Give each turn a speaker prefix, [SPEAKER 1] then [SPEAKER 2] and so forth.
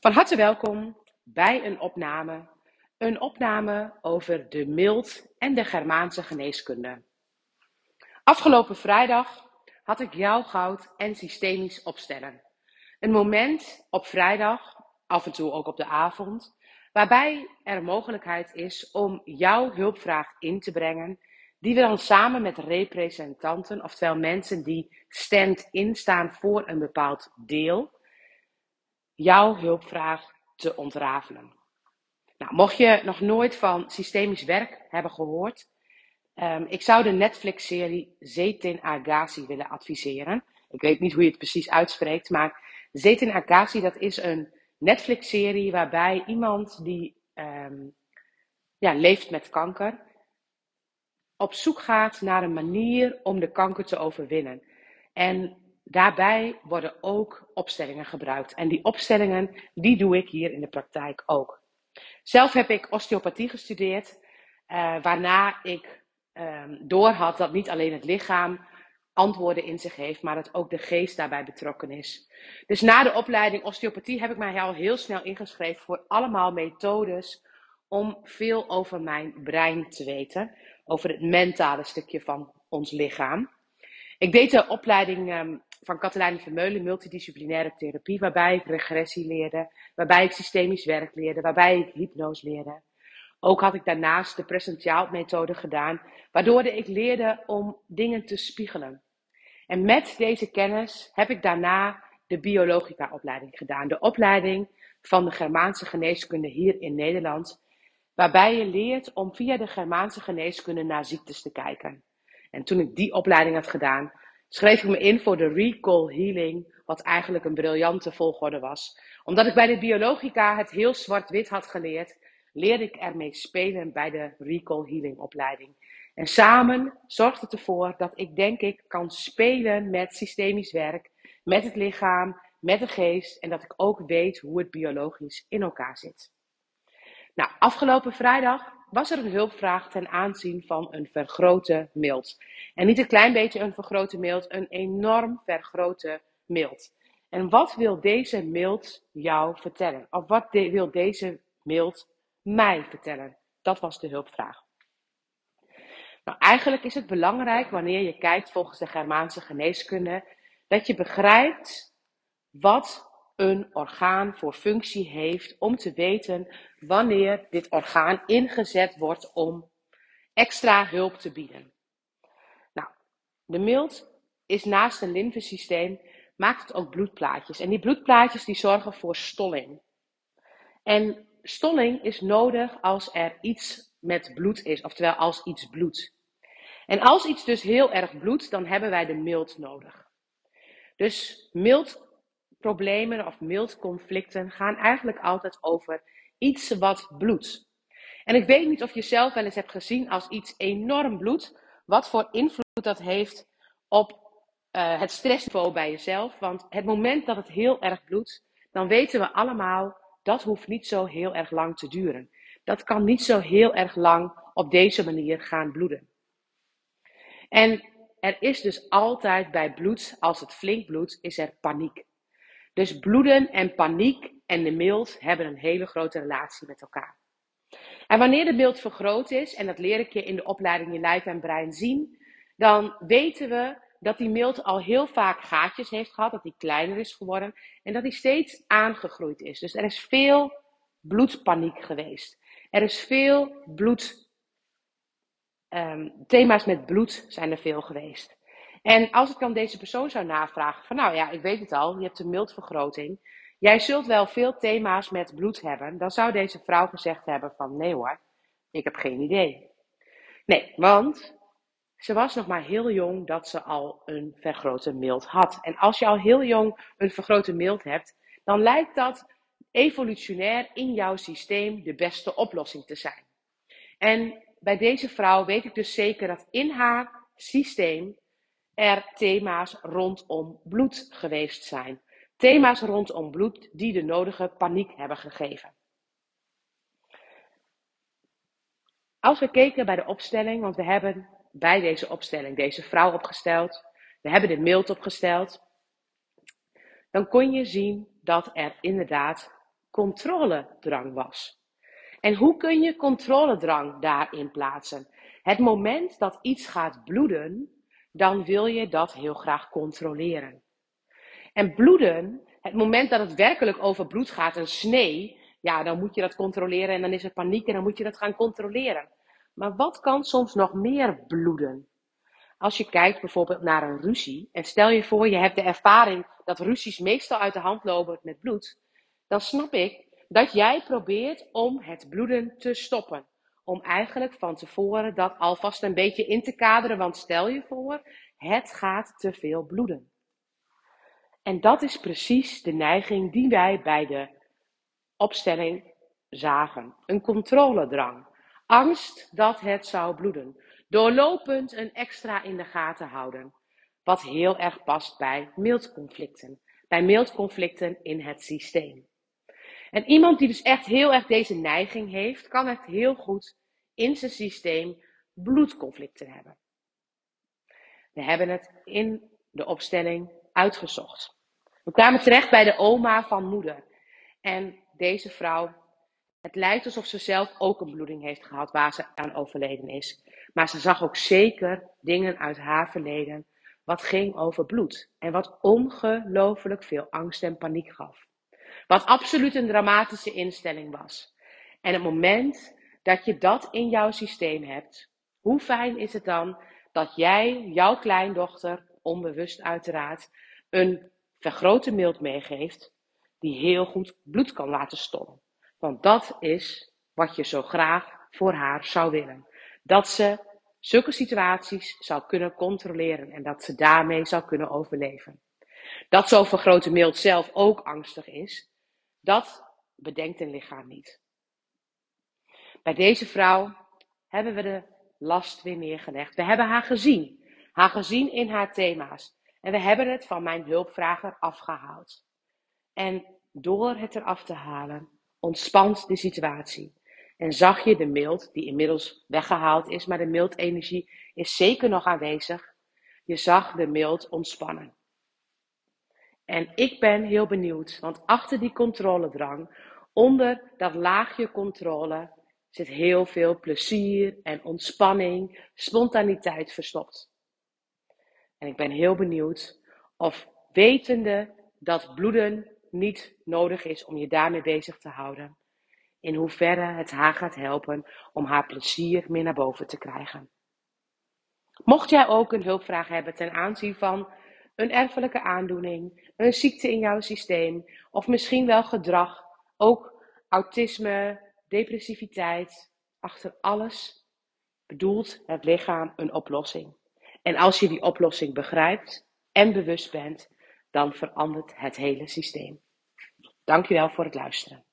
[SPEAKER 1] Van harte welkom bij een opname. Een opname over de mild en de Germaanse geneeskunde. Afgelopen vrijdag had ik jouw goud en systemisch opstellen. Een moment op vrijdag, af en toe ook op de avond, waarbij er mogelijkheid is om jouw hulpvraag in te brengen, die we dan samen met representanten, oftewel mensen die stand-in staan voor een bepaald deel, jouw hulpvraag te ontrafelen. Nou, mocht je nog nooit van systemisch werk hebben gehoord, um, ik zou de Netflix-serie Zetin Agassi willen adviseren. Ik weet niet hoe je het precies uitspreekt, maar Zetin Agassi, dat is een Netflix-serie waarbij iemand die um, ja, leeft met kanker, op zoek gaat naar een manier om de kanker te overwinnen. En daarbij worden ook opstellingen gebruikt. En die opstellingen, die doe ik hier in de praktijk ook. Zelf heb ik osteopathie gestudeerd, uh, waarna ik um, doorhad dat niet alleen het lichaam antwoorden in zich heeft, maar dat ook de geest daarbij betrokken is. Dus na de opleiding osteopathie heb ik mij al heel snel ingeschreven voor allemaal methodes om veel over mijn brein te weten, over het mentale stukje van ons lichaam. Ik deed de opleiding um, van Katelijne Vermeulen, multidisciplinaire therapie, waarbij ik regressie leerde, waarbij ik systemisch werk leerde, waarbij ik hypnose leerde. Ook had ik daarnaast de present child methode gedaan, waardoor ik leerde om dingen te spiegelen. En met deze kennis heb ik daarna de biologica opleiding gedaan. De opleiding van de Germaanse geneeskunde hier in Nederland, waarbij je leert om via de Germaanse geneeskunde naar ziektes te kijken. En toen ik die opleiding had gedaan, schreef ik me in voor de Recall Healing, wat eigenlijk een briljante volgorde was. Omdat ik bij de biologica het heel zwart-wit had geleerd, leerde ik ermee spelen bij de Recall Healing opleiding. En samen zorgt het ervoor dat ik denk ik kan spelen met systemisch werk, met het lichaam, met de geest en dat ik ook weet hoe het biologisch in elkaar zit. Nou, afgelopen vrijdag was er een hulpvraag ten aanzien van een vergrote mild. En niet een klein beetje een vergrote mild, een enorm vergrote mild. En wat wil deze mild jou vertellen? Of wat wil deze mild mij vertellen? Dat was de hulpvraag. Nou, eigenlijk is het belangrijk wanneer je kijkt volgens de Germaanse geneeskunde, dat je begrijpt wat een orgaan voor functie heeft om te weten wanneer dit orgaan ingezet wordt om extra hulp te bieden. Nou, de mild is naast een lymfesysteem, maakt het ook bloedplaatjes. En die bloedplaatjes die zorgen voor stolling. En stolling is nodig als er iets met bloed is, oftewel als iets bloedt. En als iets dus heel erg bloedt, dan hebben wij de mild nodig. Dus mild problemen of mild conflicten gaan eigenlijk altijd over iets wat bloedt. En ik weet niet of je zelf wel eens hebt gezien als iets enorm bloedt, wat voor invloed dat heeft op uh, het stressniveau bij jezelf. Want het moment dat het heel erg bloedt, dan weten we allemaal dat hoeft niet zo heel erg lang te duren. Dat kan niet zo heel erg lang op deze manier gaan bloeden. En er is dus altijd bij bloed, als het flink bloedt, is er paniek. Dus bloeden en paniek en de mild hebben een hele grote relatie met elkaar. En wanneer de mild vergroot is, en dat leer ik je in de opleiding in lijf en brein zien, dan weten we dat die mild al heel vaak gaatjes heeft gehad, dat die kleiner is geworden en dat die steeds aangegroeid is. Dus er is veel bloedpaniek geweest. Er is veel bloed, um, thema's met bloed zijn er veel geweest. En als ik dan deze persoon zou navragen van nou ja, ik weet het al, je hebt een mildvergroting. Jij zult wel veel thema's met bloed hebben. Dan zou deze vrouw gezegd hebben van nee hoor, ik heb geen idee. Nee, want ze was nog maar heel jong dat ze al een vergrote mild had. En als je al heel jong een vergrote mild hebt, dan lijkt dat evolutionair in jouw systeem de beste oplossing te zijn. En bij deze vrouw weet ik dus zeker dat in haar systeem er thema's rondom bloed geweest zijn. Thema's rondom bloed die de nodige paniek hebben gegeven. Als we keken bij de opstelling, want we hebben bij deze opstelling deze vrouw opgesteld, we hebben de mild opgesteld, dan kon je zien dat er inderdaad controledrang was. En hoe kun je controledrang daarin plaatsen? Het moment dat iets gaat bloeden, dan wil je dat heel graag controleren. En bloeden, het moment dat het werkelijk over bloed gaat, een snee, ja, dan moet je dat controleren en dan is er paniek en dan moet je dat gaan controleren. Maar wat kan soms nog meer bloeden? Als je kijkt bijvoorbeeld naar een ruzie en stel je voor je hebt de ervaring dat ruzies meestal uit de hand lopen met bloed, dan snap ik dat jij probeert om het bloeden te stoppen. Om eigenlijk van tevoren dat alvast een beetje in te kaderen, want stel je voor, het gaat te veel bloeden. En dat is precies de neiging die wij bij de opstelling zagen. Een controledrang. Angst dat het zou bloeden. Doorlopend een extra in de gaten houden. Wat heel erg past bij mildconflicten. Bij mildconflicten in het systeem. En iemand die dus echt heel erg deze neiging heeft, kan het heel goed in zijn systeem bloedconflicten hebben. We hebben het in de opstelling uitgezocht. We kwamen terecht bij de oma van moeder. En deze vrouw, het lijkt alsof ze zelf ook een bloeding heeft gehad waar ze aan overleden is. Maar ze zag ook zeker dingen uit haar verleden wat ging over bloed. En wat ongelooflijk veel angst en paniek gaf. Wat absoluut een dramatische instelling was. En het moment dat je dat in jouw systeem hebt, hoe fijn is het dan dat jij jouw kleindochter, onbewust uiteraard, een vergrote mild meegeeft die heel goed bloed kan laten stollen. Want dat is wat je zo graag voor haar zou willen. Dat ze zulke situaties zou kunnen controleren en dat ze daarmee zou kunnen overleven. Dat zo'n vergrote mild zelf ook angstig is, dat bedenkt een lichaam niet. Bij deze vrouw hebben we de last weer neergelegd. We hebben haar gezien. Haar gezien in haar thema's. En we hebben het van mijn hulpvrager afgehaald. En door het eraf te halen, ontspant de situatie. En zag je de mild, die inmiddels weggehaald is, maar de mild-energie is zeker nog aanwezig. Je zag de mild ontspannen. En ik ben heel benieuwd, want achter die controledrang, onder dat laagje controle, zit heel veel plezier en ontspanning, spontaniteit verstopt. En ik ben heel benieuwd of wetende dat bloeden niet nodig is om je daarmee bezig te houden, in hoeverre het haar gaat helpen om haar plezier meer naar boven te krijgen. Mocht jij ook een hulpvraag hebben ten aanzien van een erfelijke aandoening, een ziekte in jouw systeem of misschien wel gedrag, ook autisme, depressiviteit, achter alles bedoelt het lichaam een oplossing. En als je die oplossing begrijpt en bewust bent, dan verandert het hele systeem. Dankjewel voor het luisteren.